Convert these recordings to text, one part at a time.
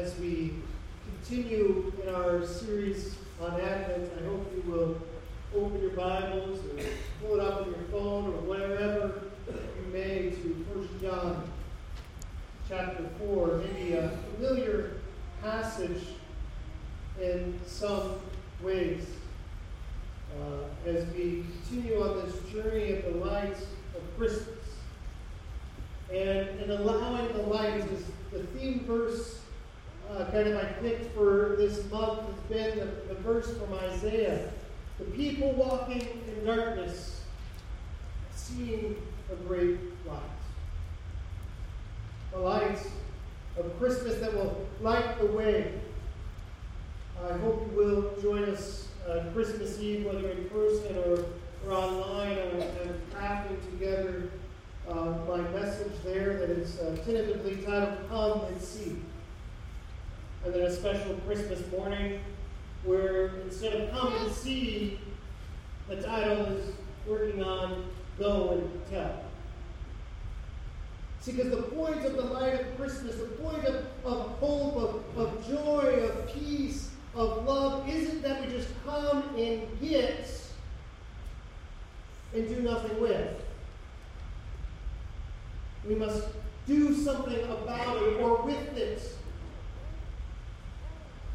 as we continue in our series on Advent, I hope you will open your Bibles or pull it up on your phone or wherever you may to 1 John chapter 4, maybe a familiar passage in some ways. Uh, as we continue on this journey of the light of Christmas. And, and allowing the light is the theme verse uh, kind of I picked for this month has been the, the verse from Isaiah. The people walking in darkness, seeing a great light. The light of Christmas that will light the way. I hope you will join us uh, Christmas Eve, whether in person or, or online. I'm crafting together uh, my message there that is uh, tentatively titled Come and See. And then a special Christmas morning where instead of Come and See, the title is working on Go and Tell. See, because the point of the light of Christmas, the point of, of hope, of, of joy, of peace, of love isn't that we just come and get and do nothing with. We must do something about it or with it.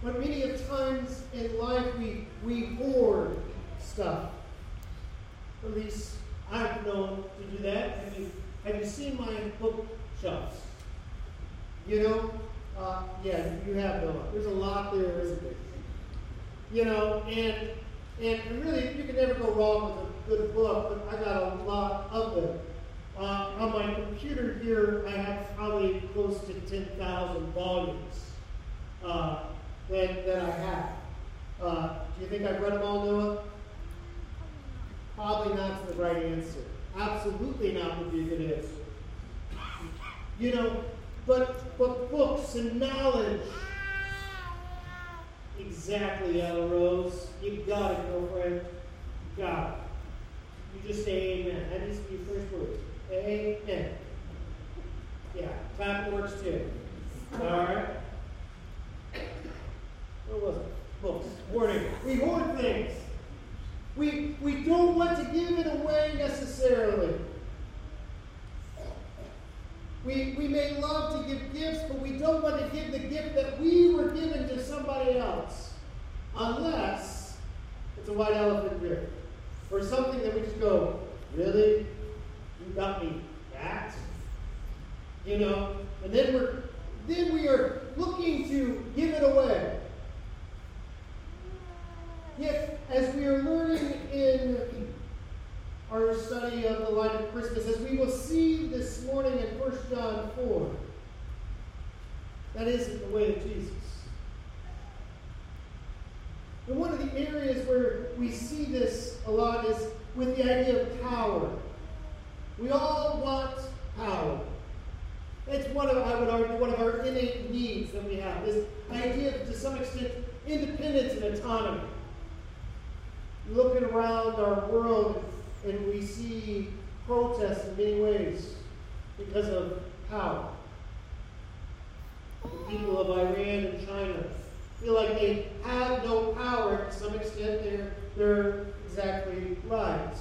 But many of times in life we, we hoard stuff. At least I've known to do that. Have you, have you seen my bookshelves? You know? Uh, yeah, you have no. There's a lot there, isn't there? You know, and and really, you can never go wrong with a good book, but I got a lot of them. Uh, on my computer here, I have probably close to 10,000 volumes uh, that, that I have. Uh, do you think I've read them all, Noah? Probably not the right answer. Absolutely not would be a good answer. You know, but, but books and knowledge. Exactly, Ella Rose. You got it, girlfriend. You got it. You just say amen. That needs to be your first word. Amen. Yeah, clap works too. All right. Where was it? Books. Warning. We hoard things. We, we don't want to give it away necessarily. We, we may love to give gifts, but we don't want to give the gift that we were given to somebody else. Unless it's a white elephant gift. Or something that we just go, really? You got me that? You know? And then we're then we are looking to give it away. Yet, as we are learning in our study of the light of Christmas, as we will see this morning in 1 John 4, that isn't the way of Jesus. And one of the areas where we see this a lot is with the idea of power. We all want power. It's one of, I would argue, one of our innate needs that we have. This idea of, to some extent, independence and autonomy. Looking around our world and we see protests in many ways because of power. The people of Iran and China feel like they have no power. To some extent, they're, they're exactly right.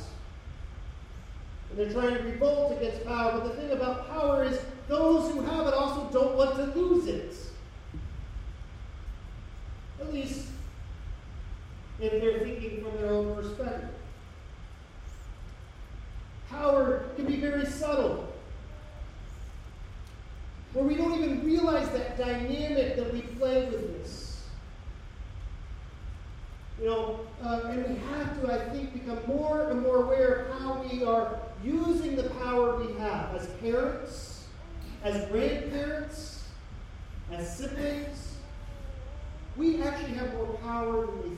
And they're trying to revolt against power. But the thing about power is those who have it also don't want to lose it. At least if they're thinking from their own perspective. Power can be very subtle. Where we don't even realize that dynamic that we play with this. You know, uh, and we have to, I think, become more and more aware of how we are using the power we have as parents, as grandparents, as siblings. We actually have more power than we.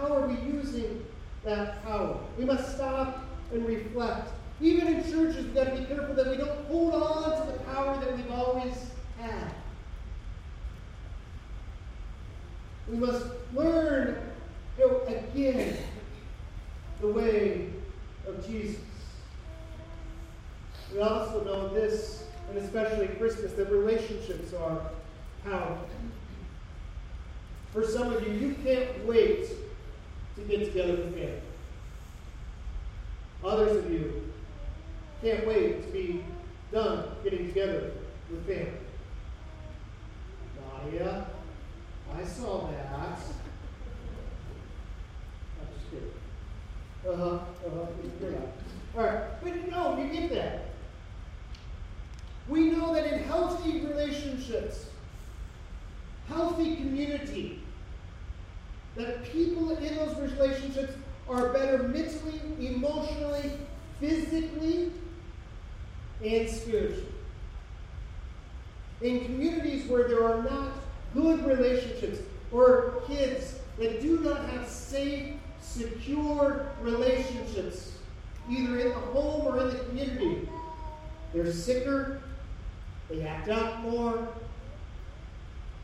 How are we using that power? We must stop and reflect. Even in churches, we've got to be careful that we don't hold on to the power that we've always had. We must learn you know, again the way of Jesus. We also know this and especially Christmas, that relationships are powerful. For some of you, you can't wait to get together with family. Others of you can't wait to be done getting together with family. Nadia, I saw that. I'm just kidding. Uh huh. Uh huh. All right. But no, you get that. We know that in healthy relationships, healthy community, that people in those relationships are better mentally, emotionally, physically, and spiritually. In communities where there are not good relationships or kids that do not have safe, secure relationships, either in the home or in the community, they're sicker, they act out more,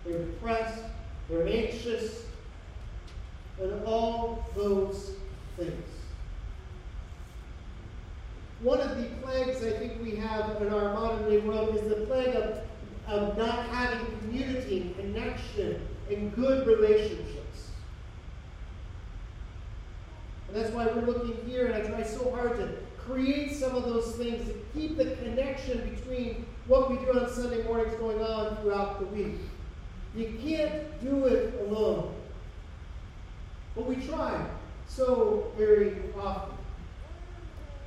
they're depressed, they're anxious, and all those things. One of the plagues I think we have in our modern day world is the plague of, of not having community and connection and good relationships. And that's why we're looking here, and I try so hard to create some of those things to keep the connection between what we do on Sunday mornings going on throughout the week. You can't do it alone. But we try so very often.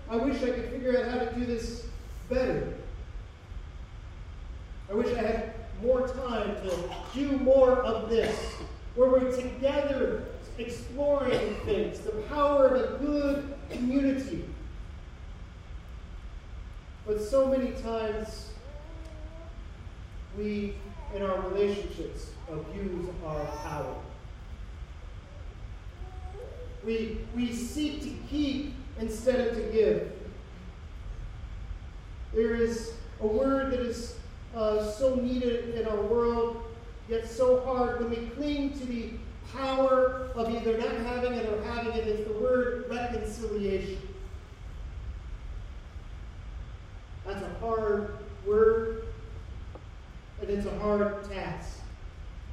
I wish I could figure out how to do this better. I wish I had more time to do more of this, where we're together exploring things, the power of a good community. But so many times, we, in our relationships, abuse our power. We, we seek to keep instead of to give. There is a word that is uh, so needed in our world, yet so hard when we cling to the power of either not having it or having it. It's the word reconciliation. That's a hard word, and it's a hard task.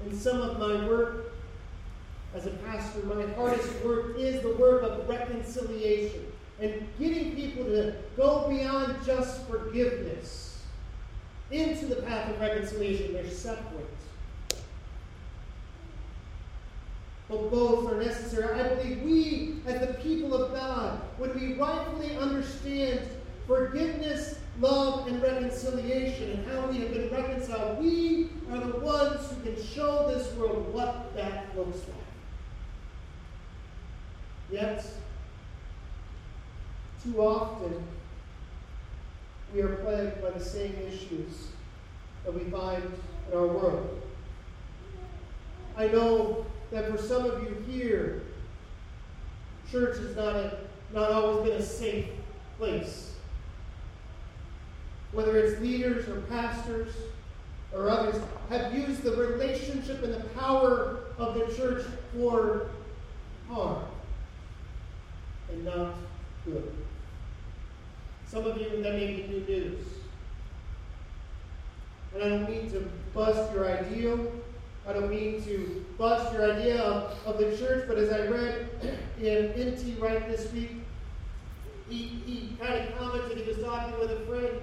And some of my work as a pastor, my hardest work is the work of reconciliation and getting people to go beyond just forgiveness into the path of reconciliation. They're separate. But both are necessary. I believe we, as the people of God, when we rightfully understand forgiveness, love, and reconciliation and how we have been reconciled, we are the ones who can show this world what that looks like. Yet, too often, we are plagued by the same issues that we find in our world. I know that for some of you here, church has not, a, not always been a safe place. Whether it's leaders or pastors or others, have used the relationship and the power of the church for harm and not good. Some of you, that may be new news. And I don't mean to bust your ideal. I don't mean to bust your idea of, of the church, but as I read in NT Wright this week, he, he kind of commented, he was talking with a friend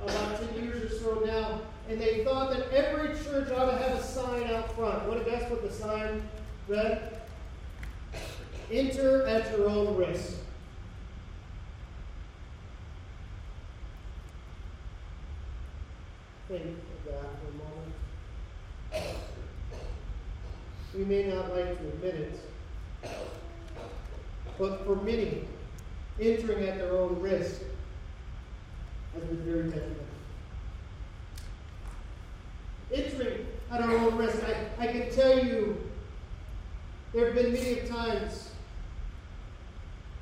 about 10 years or so now, and they thought that every church ought to have a sign out front. What if that's what the sign read? Enter at your own risk. Think of that for a moment. We may not like to admit it, but for many, entering at their own risk has been very detrimental. Entering at our own risk, I, I can tell you there have been many times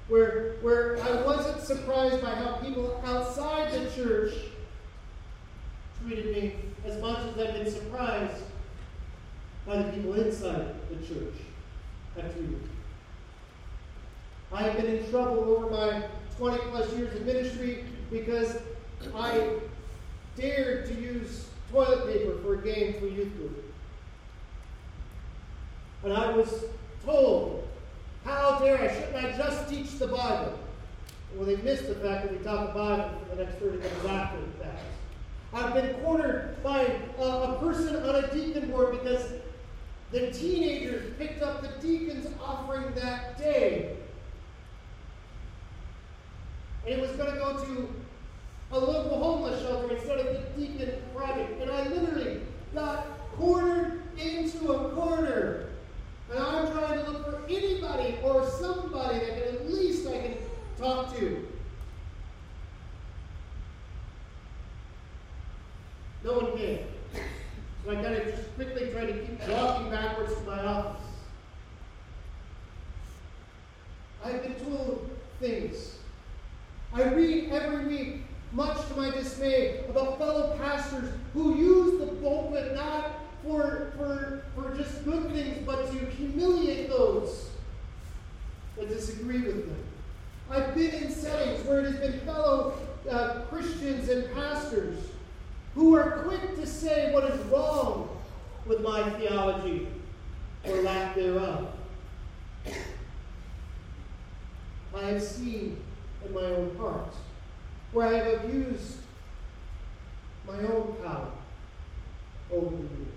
where, where I wasn't surprised by how people outside the church treated me as much as I've been surprised by the people inside the church have treated me. I have been in trouble over my 20 plus years of ministry because I dared to use toilet paper for a game for youth group. And I was told, how dare I, shouldn't I just teach the Bible? Well, they missed the fact that we taught the Bible for the next 30 minutes after that. I've been cornered by a, a person on a deacon board because the teenagers picked up the deacon's offering that day. And it was going to go to a local homeless shelter instead of the deacon project. And I literally got cornered into a corner. And I'm trying to look for anybody or somebody that can at least I can talk to. No one came. So I kind of just quickly tried to keep walking backwards to my office. I've been told things. I read every week, much to my dismay, about fellow pastors who use the pulpit not for, for, good things, but to humiliate those that disagree with them. I've been in settings where it has been fellow uh, Christians and pastors who are quick to say what is wrong with my theology or lack thereof. I have seen in my own heart where I have abused my own power over the years.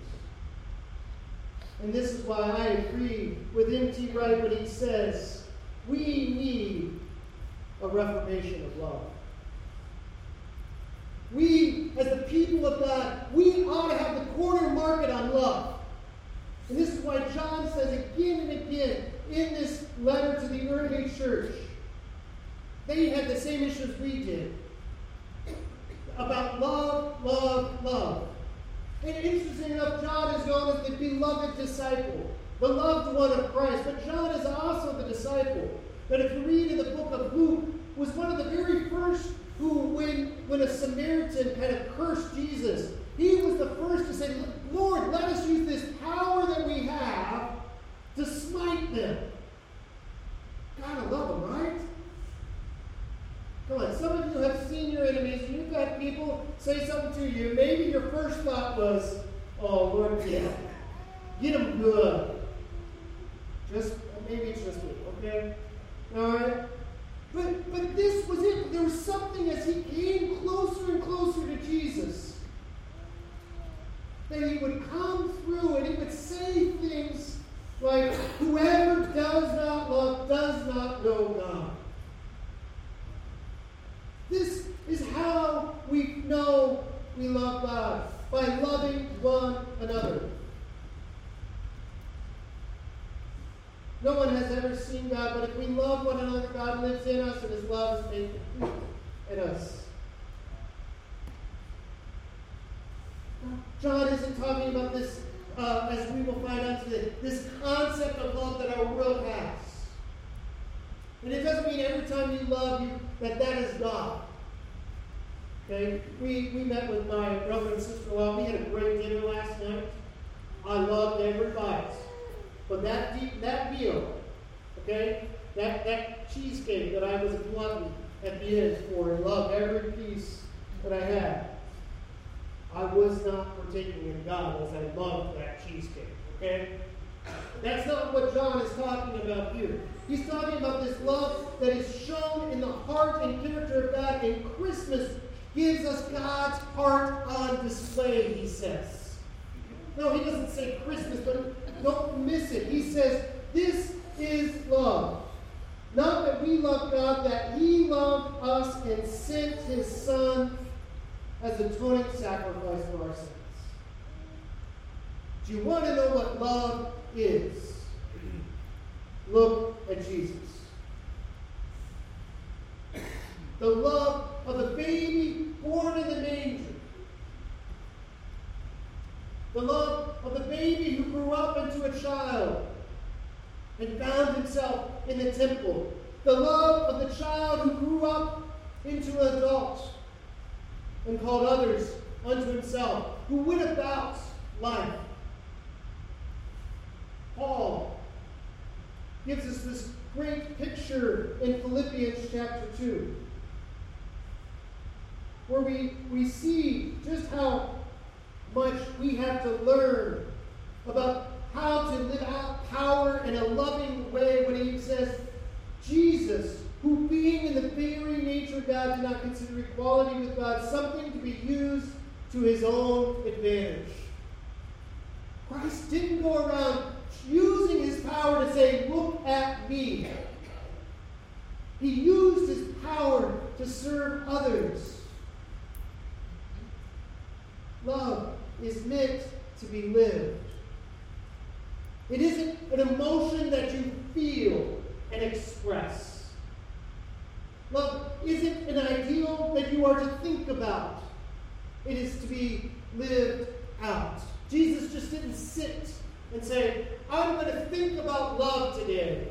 And this is why I agree with N.T. Wright when he says, we need a reformation of love. We, as the people of God, we ought to have the corner market on love. And this is why John says again and again in this letter to the early church, they had the same issues we did about love, love, love. And interesting enough, John is known as the beloved disciple, the loved one of Christ. But John is also the disciple. that, if you read in the book of Luke, was one of the very first who, when, when a Samaritan of cursed Jesus, he was the first to say, Lord, let us use this power that we have to smite them. Gotta love them, right? Come on, some of you have seen your enemies, you've had people say something to you. Maybe your first thought was, oh, Lord, yeah, get them good. Just, maybe it's just me, okay? All right? But, but this was it. There was something as he came closer and closer to Jesus that he would come through and he would say things like, Whoever does not love does not know God. This is how we know we love God by loving one another. No one has ever seen God, but if we love one another, God lives in us and his love is made complete in us. John isn't talking about this, uh, as we will find out today, this concept of love that our world has. And it doesn't mean every time you love you that that is God. Okay? We, we met with my brother and sister-in-law. We had a great dinner last night. I loved every bite. But that deep, that meal, okay, that, that cheesecake that I was glutton at the end for and loved every piece that I had, I was not partaking in God as I loved that cheesecake, okay? That's not what John is talking about here. He's talking about this love that is shown in the heart and character of God, and Christmas gives us God's heart on display, he says. No, he doesn't say Christmas, but don't miss it. He says, This is love. Not that we love God, that He loved us and sent His Son as atoning sacrifice for our sins. Do you want to know what love is? Look at Jesus. The love of the baby born in the manger the love of the baby who grew up into a child and found himself in the temple, the love of the child who grew up into an adult and called others unto himself, who went about life. Paul gives us this great picture in Philippians chapter 2. where we, we see just how much we have to learn about how to live out power in a loving way when he says, Jesus, who being in the very nature of God did not consider equality with God something to be used to his own advantage. Christ didn't go around using his power to say, Look at me. He used his power to serve others. Love is meant to be lived. It isn't an emotion that you feel and express. Love isn't an ideal that you are to think about. It is to be lived out. Jesus just didn't sit and say, I'm going to think about love today.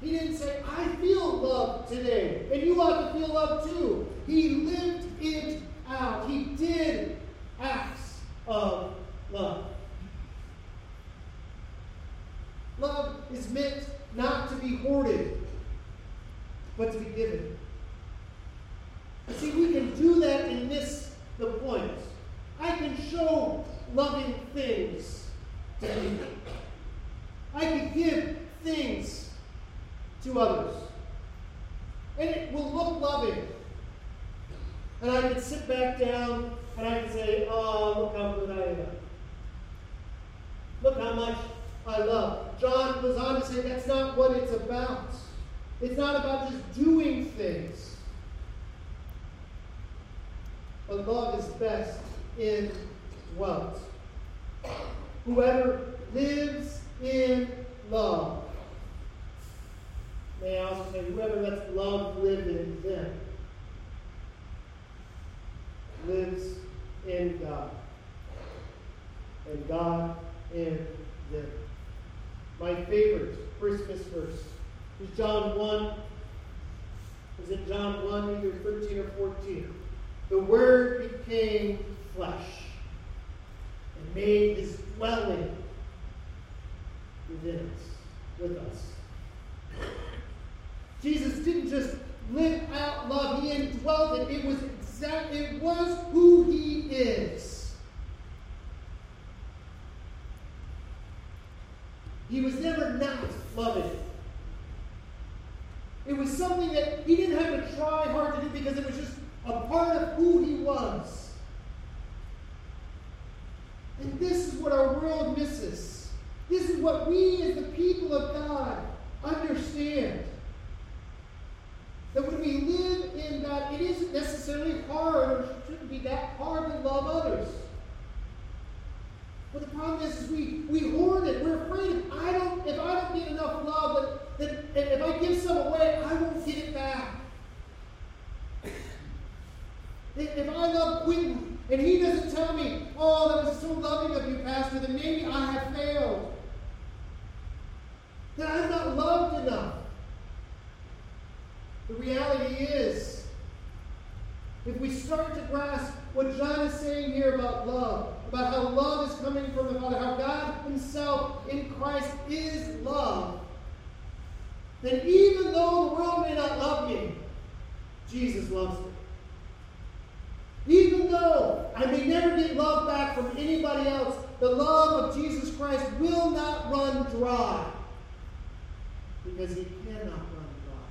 He didn't say, I feel love today, and you ought to feel love too. He lived it out. He did acts of love. Love is meant not to be hoarded, but to be given. see, we can do that and miss the point. I can show loving things to people. I can give things to others. And it will look loving. And I can sit back down and I can say, Oh, look how good I am. Look how much I love. John goes on to say that's not what it's about. It's not about just doing things. But love is best in what? Whoever lives in love. May I also say, whoever lets love live in them lives in God. And God in them. My favorite Christmas verse is John 1. Is it John 1, either 13 or 14? The Word became flesh and made his dwelling within us, with us. Jesus didn't just live out love, he indwelt it. It was exact it was who he is. He was never not loving. It was something that he didn't have to try hard to do because it was just a part of who he was. And this is what our world misses. This is what we, as the people of God, understand. That when we live in God, it isn't necessarily hard or shouldn't be that hard to love others. But the problem is, is we, we hoard it. We're afraid if I don't if I don't get enough love, that, if I give some away, I won't get it back. If I love Quentin and he doesn't tell me, oh, that was so loving of you, Pastor, that maybe I have failed. That I'm not loved enough. The reality is, if we start to grasp what John is saying here about love, about how love is coming from the Father, how God Himself in Christ is love, then even though the world may not love me, Jesus loves me. Even though I may never get love back from anybody else, the love of Jesus Christ will not run dry. Because he cannot run dry.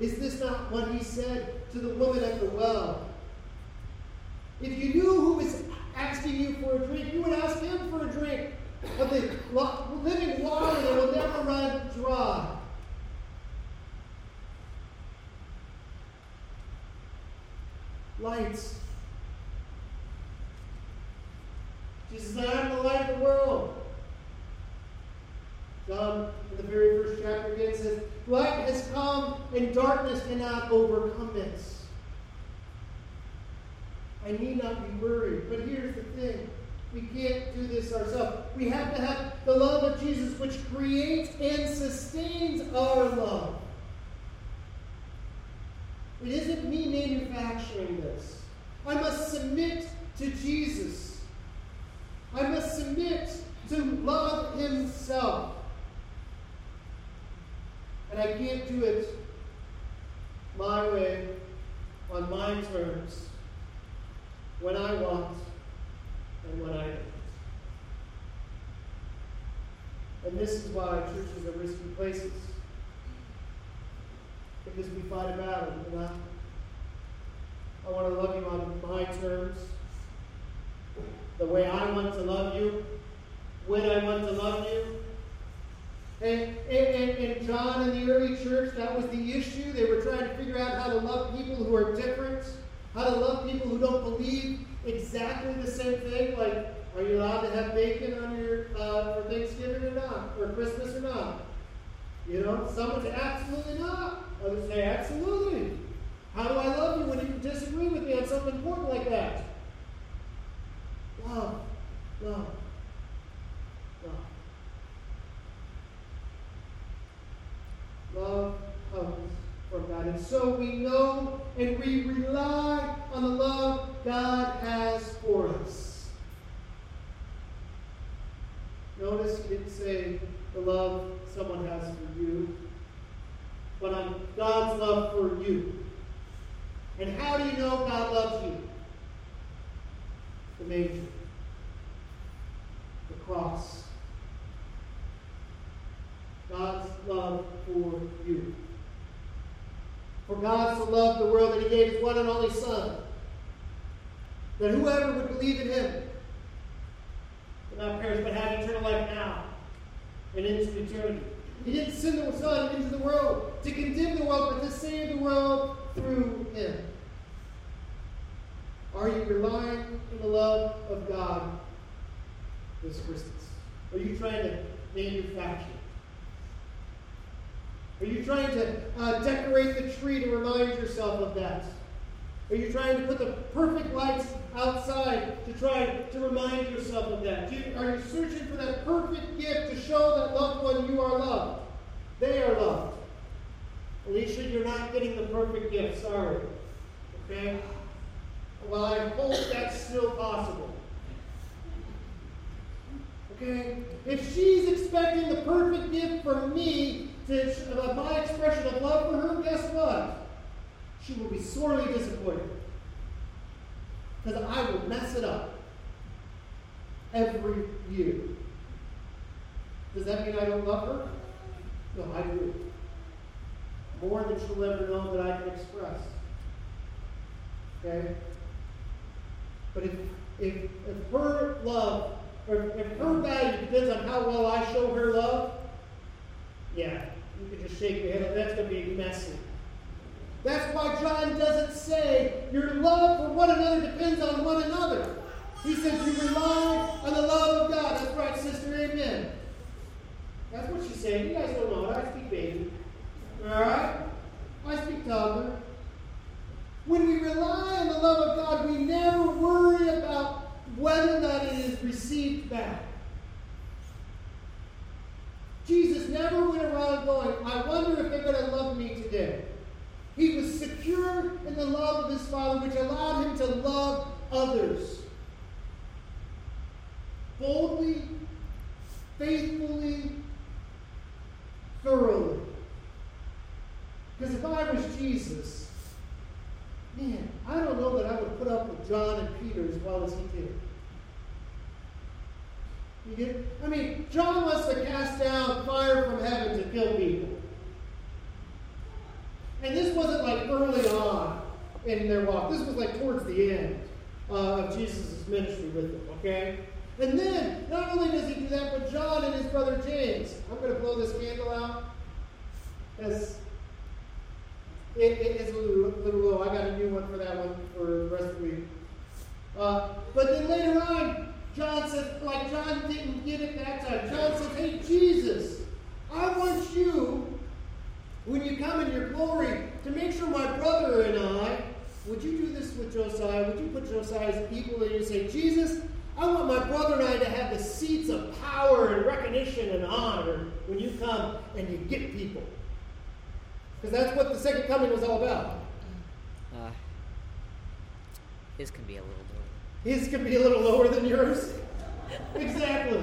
Is this not what he said to the woman at the well? If you knew who was asking you for a drink, you would ask him for a drink of the living water that will never run dry. Lights. Jesus said, I am the light of the world. John, in the very first chapter again, says, Light has come, and darkness cannot overcome it. I need not be worried. But here's the thing we can't do this ourselves. We have to have the love of Jesus, which creates and sustains our love. It isn't me manufacturing this. I must submit to Jesus. I must submit to love Himself. And I can't do it my way, on my terms, when I want and when I don't. And this is why churches are risky places. Because we fight a battle, you know? I want to love you on my terms, the way I want to love you, when I want to love you. And, and, and, John in the early church, that was the issue. They were trying to figure out how to love people who are different, how to love people who don't believe exactly the same thing. Like, are you allowed to have bacon on your uh, for Thanksgiving or not, or Christmas or not? You know, some would say absolutely not. Others say absolutely. How do I love you when you disagree with me on something important like that? Love, love, love. Love comes from God. And so we know and we rely on the love God has for us. Notice he didn't say the love someone has for you, but on God's love for you. And how do you know God loves you? The manger, the cross. God's love for you. For God so loved the world that he gave his one and only Son, that whoever would believe in him would not perish but have eternal life now and into eternity. He didn't send the Son into the world to condemn the world, but to save the world through him. Are you relying on the love of God this Christmas? Are you trying to manufacture? Are you trying to uh, decorate the tree to remind yourself of that? Are you trying to put the perfect lights outside to try to remind yourself of that? You, are you searching for that perfect gift to show that loved one you are loved? They are loved. Alicia, you're not getting the perfect gift. Sorry. Okay? Well, I hope that's still possible. Okay? If she's expecting the perfect gift from me, to, my expression of love for her, guess what? She will be sorely disappointed. Because I will mess it up every year. Does that mean I don't love her? No, I do. More than she'll ever know that I can express. Okay? But if, if, if her love, or if her value depends on how well I show her love, yeah, you could just shake your head. That's going to be messy. That's why John doesn't say your love for one another depends on one another. He says you rely on the love of God. That's right, sister. Amen. That's what she's saying. You guys don't know it. I speak baby. All right? I speak toddler. When we rely on the love of God, we never worry about whether or not it is received back. Jesus never went around going, I wonder if they're going to love me today. He was secure in the love of his Father, which allowed him to love others boldly, faithfully, thoroughly. Because if I was Jesus, man, I don't know that I would put up with John and Peter as well as he did. You get, I mean, John wants to cast down fire from heaven to kill people. And this wasn't like early on in their walk. This was like towards the end uh, of Jesus' ministry with them, okay? And then, not only does he do that, but John and his brother James. I'm going to blow this candle out. As it, it is a little, little low. I got a new one for that one for the rest of the week. Uh, but then later on, John said, like John didn't get it that time. John said, Hey, Jesus, I want you, when you come in your glory, to make sure my brother and I, would you do this with Josiah? Would you put Josiah's people in and say, Jesus, I want my brother and I to have the seats of power and recognition and honor when you come and you get people. Because that's what the second coming was all about. Uh, his can be a little lower. his could be a little lower than yours. exactly.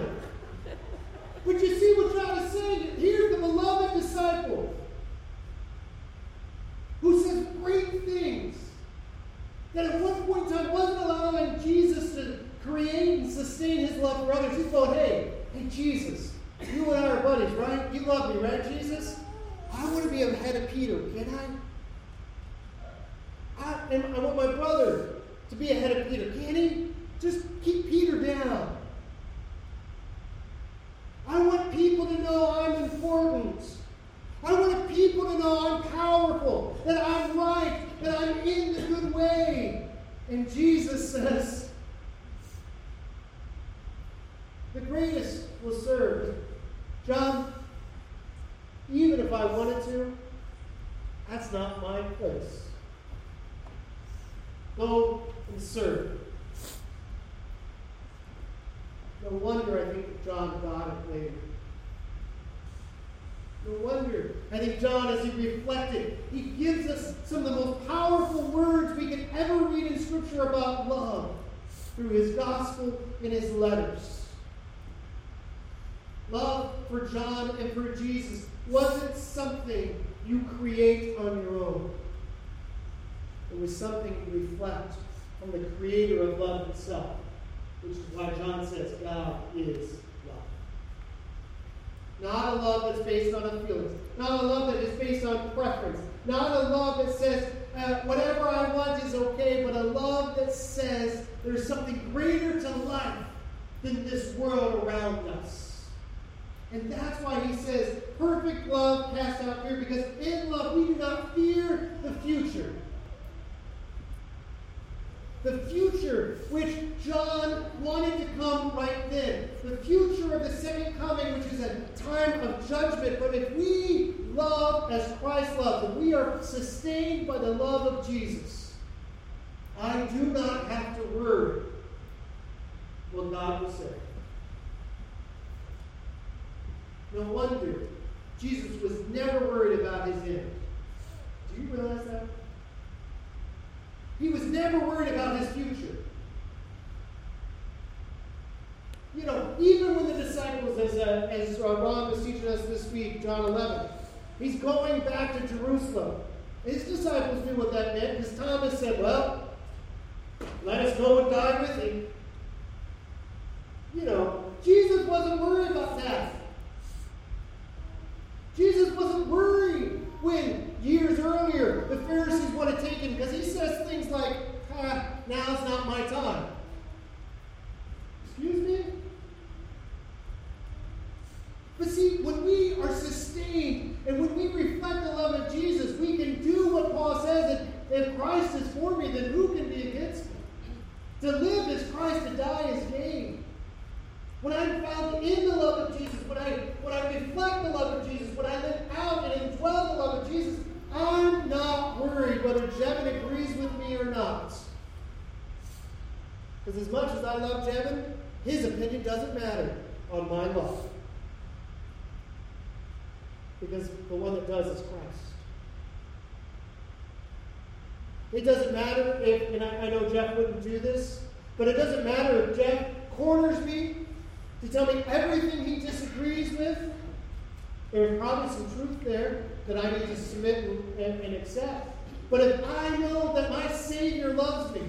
But you see what John is saying? Here's the beloved disciple who says great things that at one point in time wasn't allowing Jesus to create and sustain his love for others. He thought, hey, hey, Jesus, you and I are buddies, right? You love me, right, Jesus? I want to be ahead of Peter, can I? I, I want my brother to be ahead of Peter, can he? Just keep Peter down. I want people to know I'm important. I want people to know I'm powerful, that I'm right, that I'm in the good way. And Jesus says, the greatest will serve. John, even if I wanted to, that's not my place. Go and serve. No wonder I think John got it later. No wonder. I think John, as he reflected, he gives us some of the most powerful words we could ever read in Scripture about love through his gospel and his letters. Love for John and for Jesus wasn't something you create on your own. It was something you reflect from the creator of love itself, which is why John says God is not a love that's based on a feelings. Not a love that is based on preference. Not a love that says, uh, whatever I want is okay, but a love that says there's something greater to life than this world around us. And that's why he says, perfect love casts out fear, because in love we do not fear the future the future which John wanted to come right then. The future of the second coming, which is a time of judgment. But if we love as Christ loved, if we are sustained by the love of Jesus, I do not have to worry what God will say. No wonder Jesus was never worried about his end. Do you realize that? He was never worried about his future. You know, even when the disciples, as, uh, as uh, Ron was teaching us this week, John 11, he's going back to Jerusalem. His disciples knew what that meant because Thomas said, Well, let us go and die with him. You know, Jesus wasn't worried about that. Jesus wasn't worried when years earlier the Pharisees would have taken, because he says things like, ah, now's not my time. Excuse me? But see, when we are sustained and when we reflect the love of Jesus, we can do what Paul says that if Christ is for me, then who can be against me? To live is Christ, to die is gain. When I'm found in the love of Jesus, when I, when I reflect the love of Jesus, when I live out and indwell the love of Jesus, I'm not worried whether Jevin agrees with me or not. Because as much as I love Jevin, his opinion doesn't matter on my love. Because the one that does is Christ. It doesn't matter if, and I, I know Jeff wouldn't do this, but it doesn't matter if Jeff corners me to tell me everything he disagrees with. There's probably some truth there that I need to submit and, and, and accept. But if I know that my Savior loves me,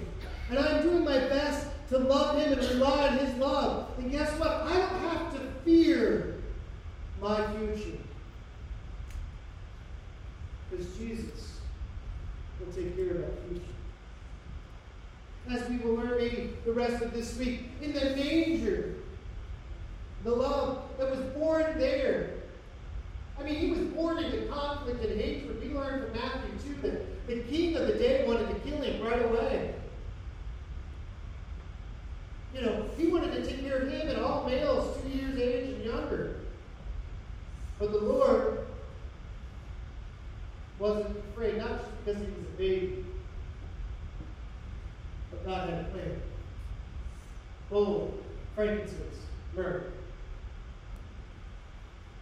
and I'm doing my best to love Him and rely on His love, then guess what? I don't have to fear my future. Because Jesus will take care of that future. As we will learn maybe the rest of this week, in the manger, the love that was born there. I mean, he was born into conflict and hatred. We learn from Matthew 2 that the king of the day wanted to kill him right away. You know, he wanted to take care of him and all males two years age and younger. But the Lord wasn't afraid, not just because he was a baby, God had a plan. Gold, frankincense, myrrh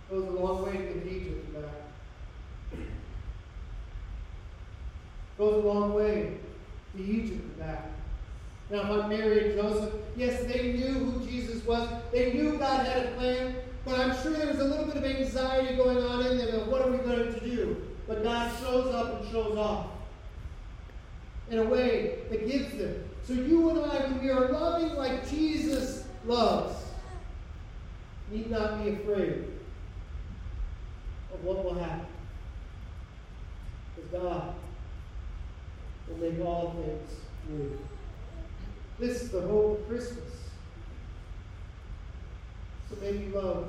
goes a long way to get Egypt back. Goes a long way to Egypt back. Now, I'm Mary and Joseph, yes, they knew who Jesus was. They knew God had a plan, but I'm sure there was a little bit of anxiety going on in them of what are we going to do? But God shows up and shows off in a way that gives them. So you and I, when we are loving like Jesus loves, need not be afraid of what will happen. Because God will make all things new. This is the hope of Christmas. So may you love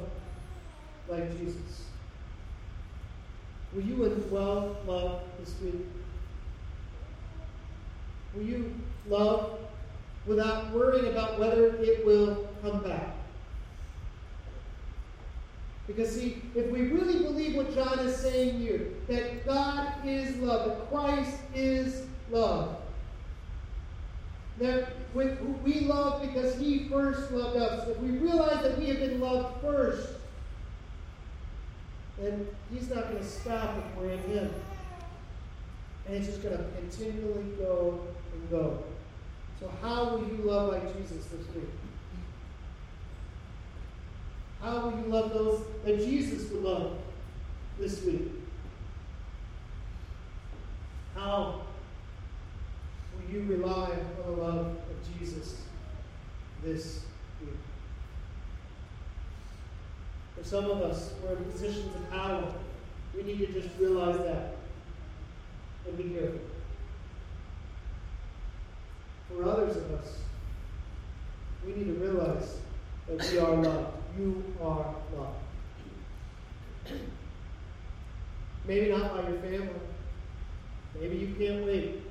like Jesus. Will you indwell love this week? Will you love without worrying about whether it will come back? Because, see, if we really believe what John is saying here, that God is love, that Christ is love, that we love because He first loved us, if we realize that we have been loved first, then He's not going to stop if we're in Him. And it's just going to continually go and go. So, how will you love like Jesus this week? How will you love those that Jesus would love this week? How will you rely on the love of Jesus this week? For some of us, we're in positions of power. We need to just realize that and be careful. Of us, we need to realize that we are loved you are loved. Maybe not by your family. Maybe you can't wait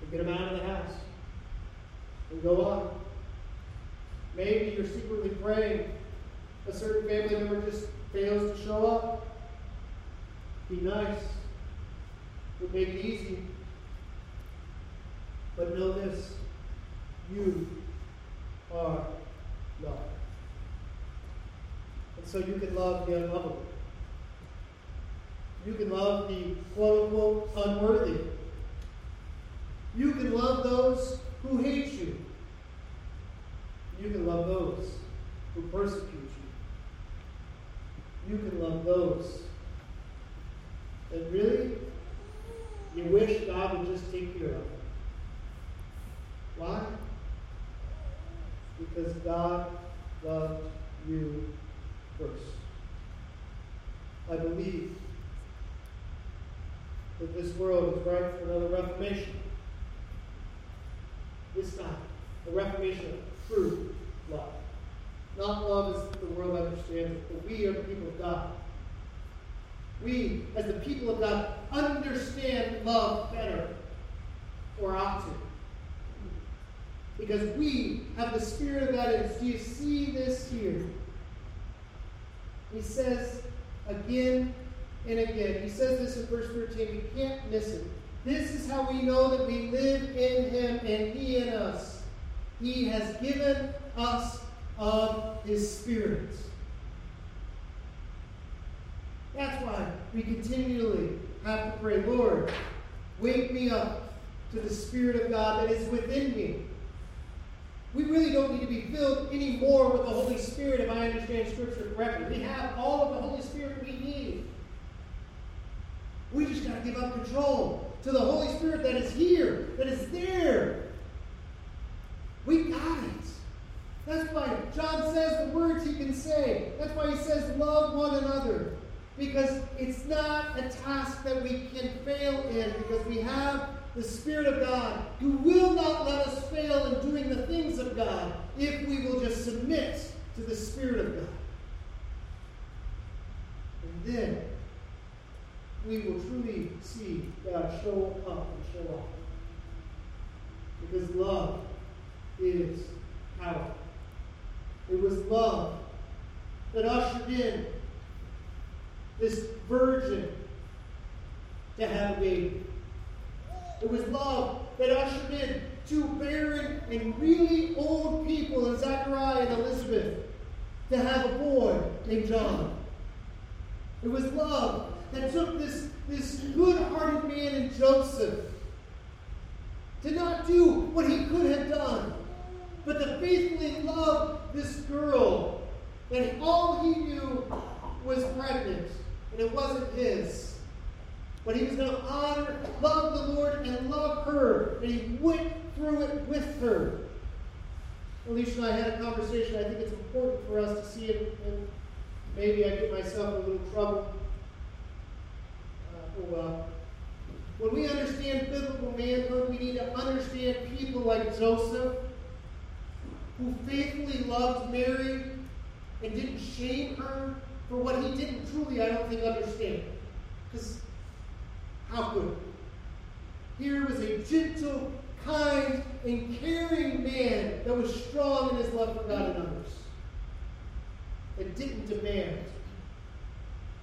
to get them out of the house and go on. Maybe you're secretly praying a certain family member just fails to show up. Be nice. Would make it easy. But know this you are loved And so you can love the unlovable. You can love the quote unquote unworthy. You can love those who hate you. You can love those who persecute you. You can love those that really you wish God would just take care of. Why? Because God loved you first. I believe that this world is ripe for another reformation. This time, a reformation of true love. Not love as the world understands it, but we are the people of God. We, as the people of God, understand love better, or ought to. Because we have the Spirit of God in us. Do you see this here? He says again and again. He says this in verse 13. We can't miss it. This is how we know that we live in Him and He in us. He has given us of His Spirit. That's why we continually have to pray, Lord, wake me up to the Spirit of God that is within me. We really don't need to be filled anymore with the Holy Spirit if I understand Scripture correctly. We have all of the Holy Spirit we need. We just got to give up control to the Holy Spirit that is here, that is there. We got it. That's why John says the words he can say. That's why he says, love one another. Because it's not a task that we can fail in, because we have the Spirit of God, who will not let us fail in doing the things of God if we will just submit to the Spirit of God. And then we will truly see God show up and show off. Because love is power. It was love that ushered in this virgin to have a baby. It was love that ushered in two barren and really old people in Zachariah and Elizabeth to have a boy named John. It was love that took this, this good hearted man in Joseph to not do what he could have done, but to faithfully love this girl. that all he knew was pregnant, and it wasn't his. But he was going to honor, love the Lord, and love her. And he went through it with her. Alicia and I had a conversation. I think it's important for us to see it, and maybe I get myself in a little trouble. Uh, oh, love. When we understand biblical manhood, we need to understand people like Joseph, who faithfully loved Mary and didn't shame her for what he didn't truly, I don't think, understand. Because how could? Here was a gentle, kind, and caring man that was strong in his love for God and others. That didn't demand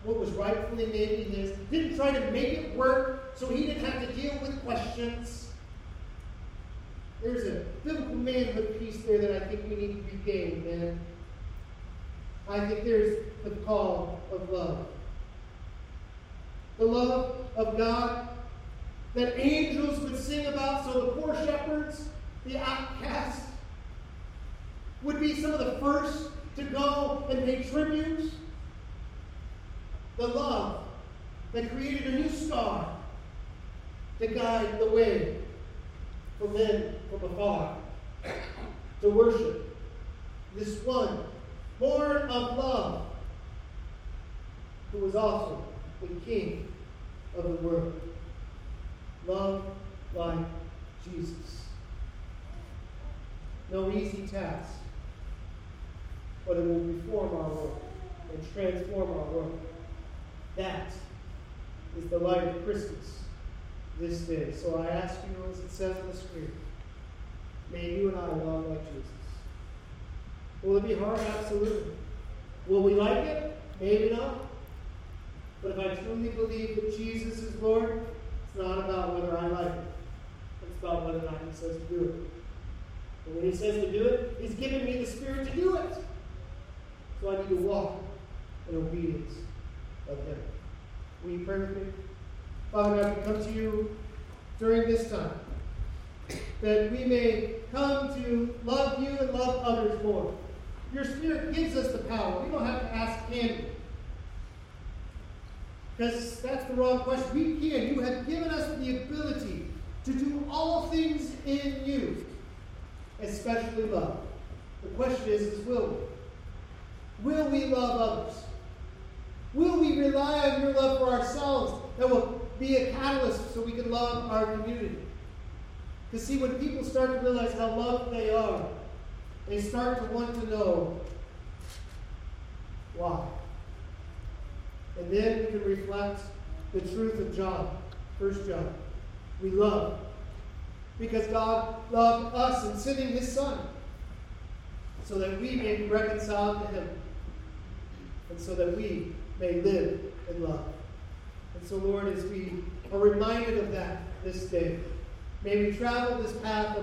what was rightfully maybe his, didn't try to make it work so he didn't have to deal with questions. There's a biblical manhood piece there that I think we need to regain, man. I think there's the call of love. The love of God that angels would sing about, so the poor shepherds, the outcasts, would be some of the first to go and pay tribute. The love that created a new star to guide the way for men from afar to worship this one born of love who was also the King of the world. Love like Jesus. No easy task, but it will reform our world and transform our world. That is the light of Christmas this day. So I ask you, as it says on the screen, may you and I love like Jesus. Will it be hard? Absolutely. Will we like it? Maybe not. But if I truly believe that Jesus is Lord, it's not about whether I like it. It's about whether or not He says to do it. And when He says to do it, He's given me the Spirit to do it. So I need to walk in obedience of Him. Will you pray with me? Father we come to you during this time that we may come to love you and love others more. Your Spirit gives us the power. We don't have to ask, we? Because that's the wrong question. We can. You have given us the ability to do all things in you, especially love. The question is, is will we? Will we love others? Will we rely on your love for ourselves that will be a catalyst so we can love our community? Because see, when people start to realize how loved they are, they start to want to know why. And then we can reflect the truth of John, First John. We love because God loved us in sending His Son so that we may be reconciled to Him and so that we may live in love. And so, Lord, as we are reminded of that this day, may we travel this path of